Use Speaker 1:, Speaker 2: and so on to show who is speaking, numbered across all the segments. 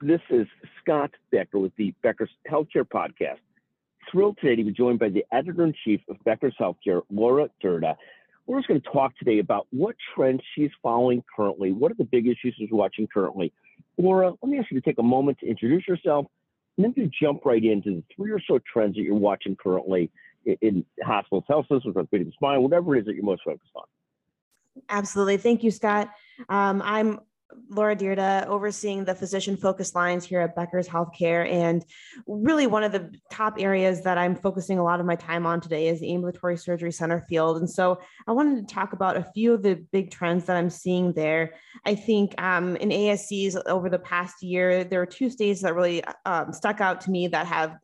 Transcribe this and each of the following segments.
Speaker 1: This is Scott Becker with the Becker's Healthcare Podcast. Thrilled today to be joined by the editor in chief of Becker's Healthcare, Laura. We're just going to talk today about what trends she's following currently. What are the big issues she's watching currently? Laura, let me ask you to take a moment to introduce yourself and then to jump right into the three or so trends that you're watching currently in, in hospitals, health systems, orthopedic spine, whatever it is that you're most focused on.
Speaker 2: Absolutely. Thank you, Scott. Um, I'm Laura Dyrda, overseeing the physician focused lines here at Becker's Healthcare. And really, one of the top areas that I'm focusing a lot of my time on today is the ambulatory surgery center field. And so I wanted to talk about a few of the big trends that I'm seeing there. I think um, in ASCs over the past year, there are two states that really um, stuck out to me that have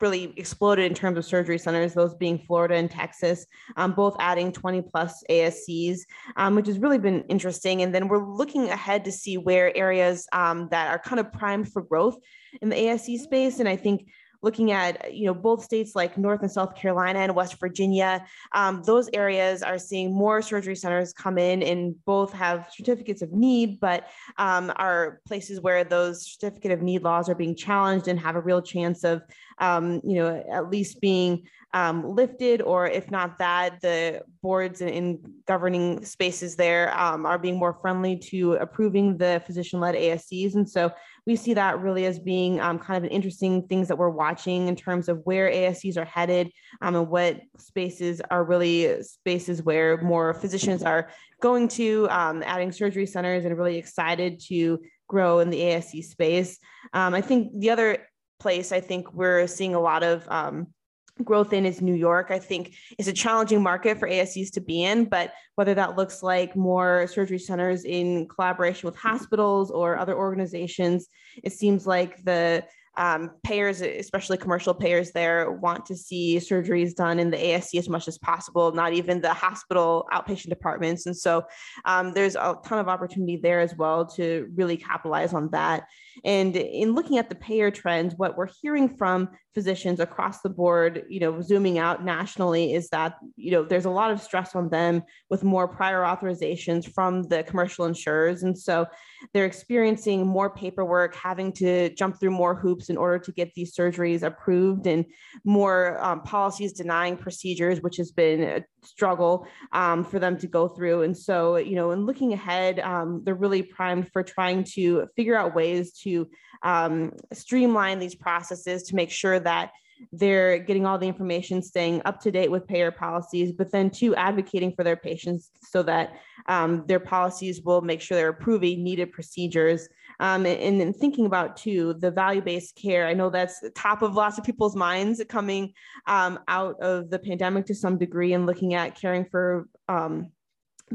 Speaker 2: really exploded in terms of surgery centers, those being Florida and Texas, um, both adding 20 plus ASCs, um, which has really been interesting. And then we're looking ahead to see where areas um, that are kind of primed for growth in the ASC space. And I think looking at you know both states like north and south carolina and west virginia um, those areas are seeing more surgery centers come in and both have certificates of need but um, are places where those certificate of need laws are being challenged and have a real chance of um, you know, at least being um, lifted, or if not that, the boards in governing spaces there um, are being more friendly to approving the physician-led ASCs. And so we see that really as being um, kind of an interesting things that we're watching in terms of where ASCs are headed um, and what spaces are really spaces where more physicians are going to, um, adding surgery centers and really excited to grow in the ASC space. Um, I think the other place I think we're seeing a lot of um, growth in is New York. I think it's a challenging market for ASCs to be in, but whether that looks like more surgery centers in collaboration with hospitals or other organizations, it seems like the um, payers, especially commercial payers there, want to see surgeries done in the ASC as much as possible, not even the hospital outpatient departments. And so um, there's a ton of opportunity there as well to really capitalize on that. And in looking at the payer trends, what we're hearing from physicians across the board, you know, zooming out nationally is that, you know, there's a lot of stress on them with more prior authorizations from the commercial insurers. And so they're experiencing more paperwork, having to jump through more hoops in order to get these surgeries approved and more um, policies denying procedures, which has been a struggle um, for them to go through. And so, you know, in looking ahead, um, they're really primed for trying to figure out ways to um, streamline these processes to make sure that they're getting all the information, staying up to date with payer policies, but then two, advocating for their patients so that um, their policies will make sure they're approving needed procedures. Um, and then thinking about too the value-based care, I know that's the top of lots of people's minds coming um, out of the pandemic to some degree and looking at caring for um,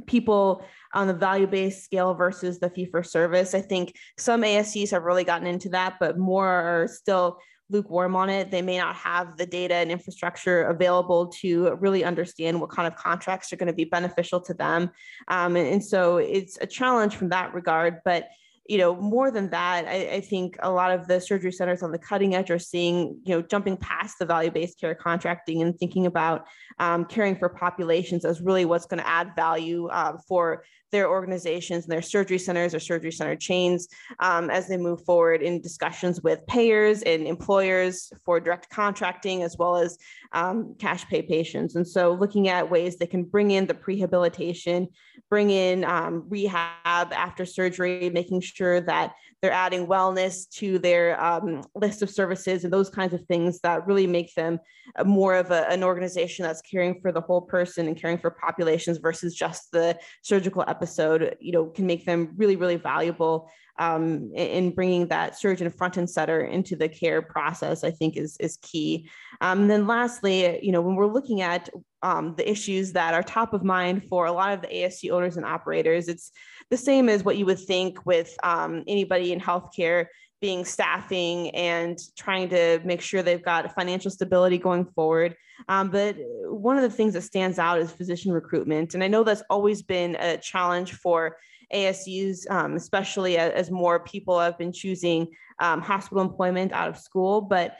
Speaker 2: people on the value-based scale versus the fee for service. I think some ASCs have really gotten into that, but more are still lukewarm on it. They may not have the data and infrastructure available to really understand what kind of contracts are going to be beneficial to them. Um, and, and so it's a challenge from that regard. But you know, more than that, I, I, think a lot of the surgery centers on the cutting edge are seeing, you know, jumping past the value-based care contracting and thinking about um, caring for populations as really what's going to add value uh, for their organizations and their surgery centers or surgery center chains um, as they move forward in discussions with payers and employers for direct contracting as well as um, cash pay patients. And so looking at ways they can bring in the prehabilitation, bring in um, rehab after surgery, making sure that they're adding wellness to their um, list of services and those kinds of things that really make them more of a, an organization that's caring for the whole person and caring for populations versus just the surgical episode, you know, can make them really, really valuable um, in bringing that surgeon front and center into the care process, I think is, is key. Um, then lastly, you know, when we're looking at um, the issues that are top of mind for a lot of the ASC owners and operators, it's the same as what you would think with um, anybody in healthcare being staffing and trying to make sure they've got financial stability going forward. Um, but one of the things that stands out is physician recruitment. And I know that's always been a challenge for ASCs, um, especially as, as, more people have been choosing um, hospital employment out of school. But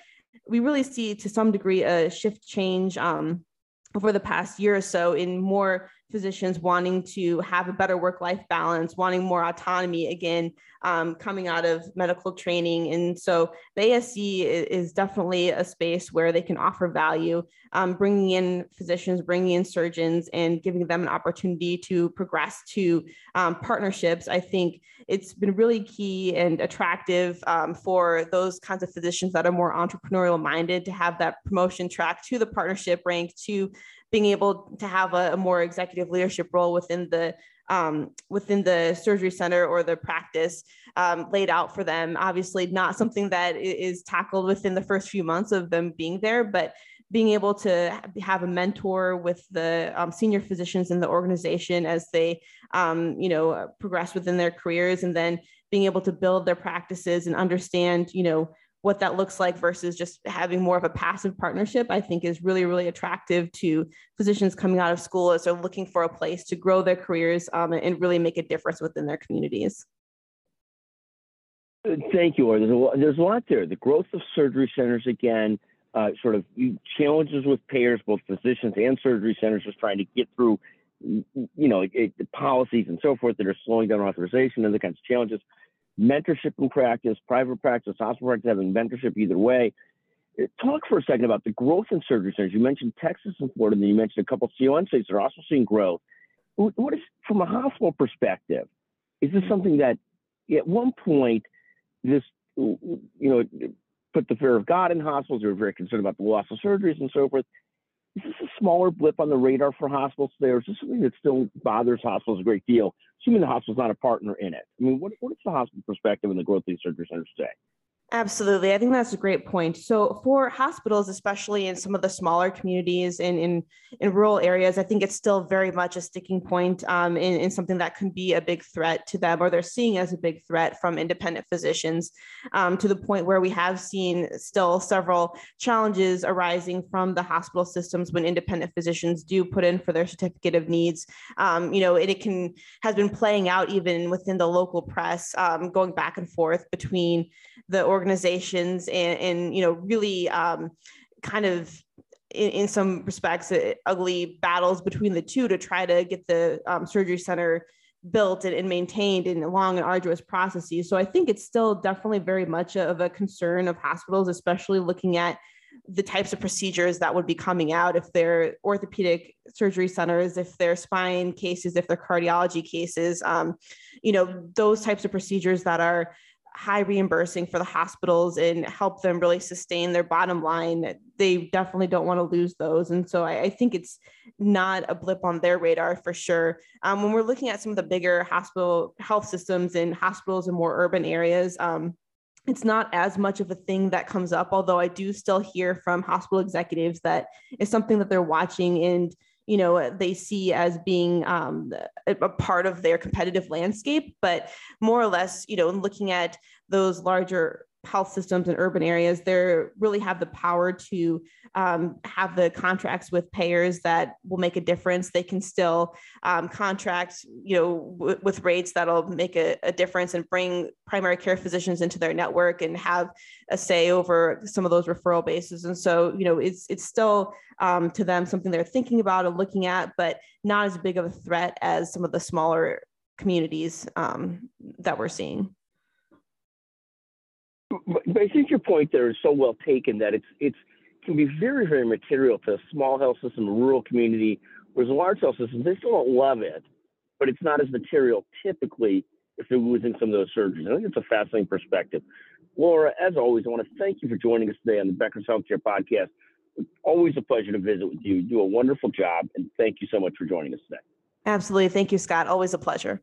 Speaker 2: we really see to some degree a shift change um, over the past year or so in more physicians wanting to have a better work life balance, wanting more autonomy, again, um, coming out of medical training. And so the ASC is definitely a space where they can offer value, um, bringing in physicians, bringing in surgeons, and giving them an opportunity to progress to um, partnerships. I think it's been really key and attractive um, for those kinds of physicians that are more entrepreneurial minded to have that promotion track to the partnership rank to being able to have a, a more executive leadership role within the um, within the surgery center or the practice um, laid out for them. Obviously, not something that is tackled within the first few months of them being there, but being able to have a mentor with the um, senior physicians in the organization as they, um, you know, progress within their careers, and then being able to build their practices and understand, you know, what that looks like versus just having more of a passive partnership, I think is really, really attractive to physicians coming out of school as they're looking for a place to grow their careers um, and really make a difference within their communities.
Speaker 1: Thank you. There's a, lot, there's a lot there. The growth of surgery centers, again, uh, sort of challenges with payers, both physicians and surgery centers, just trying to get through, you know, it, policies and so forth that are slowing down authorization and the kinds of challenges mentorship in practice, private practice, hospital practice, having mentorship either way. Uh, talk for a second about the growth in surgery centers. You mentioned Texas and Florida, and then you mentioned a couple of CON states that are also seeing growth. What is, from a hospital perspective, is this something that at one point, this, you know, put the fear of God in hospitals, they were very concerned about the loss of surgeries and so forth. Is this a smaller blip on the radar for hospitals today, or is this something that still bothers hospitals a great deal, assuming the hospital's not a partner in it? I mean, what, what is the hospital perspective in the growth of these surgery centers today?
Speaker 2: Absolutely. I think that's a great point. So for hospitals, especially in some of the smaller communities and in, in rural areas, I think it's still very much a sticking point um, in, in something that can be a big threat to them or they're seeing as a big threat from independent physicians um, to the point where we have seen still several challenges arising from the hospital systems when independent physicians do put in for their certificate of needs. Um, you know, it, it, can has been playing out even within the local press, um, going back and forth between the organizations and, and you know really um, kind of in, in, some respects uh, ugly battles between the two to try to get the um, surgery center built and, and, maintained in long and arduous processes. So i think it's still definitely very much of a concern of hospitals especially looking at the types of procedures that would be coming out if they're orthopedic surgery centers, if they're spine cases, if they're cardiology cases, um, you know, those types of procedures that are high reimbursing for the hospitals and help them really sustain their bottom line. They definitely don't want to lose those. And so I, I think it's not a blip on their radar for sure. Um, when we're looking at some of the bigger hospital health systems and hospitals in more urban areas, um, it's not as much of a thing that comes up, although I do still hear from hospital executives that it's something that they're watching and you know they see as being um, a, part of their competitive landscape but more or less you know looking at those larger health systems in urban areas they really have the power to um, have the contracts with payers that will make a difference. They can still um, contract you know w- with rates that'll make a, a, difference and bring primary care physicians into their network and have a say over some of those referral bases. And so you know it's it's still um, to them something they're thinking about and looking at but not as big of a threat as some of the smaller communities um, that we're seeing
Speaker 1: but I think your point there is so well taken that it's it's can be very very material to a small health system, a rural community, whereas a large health system they still don't love it, but it's not as material typically if they're losing some of those surgeries. I think it's a fascinating perspective. Laura, as always, I want to thank you for joining us today on the Becker's Healthcare Podcast. It's always a pleasure to visit with you. You do a wonderful job, and thank you so much for joining us today.
Speaker 2: Absolutely. Thank you, Scott. Always a pleasure.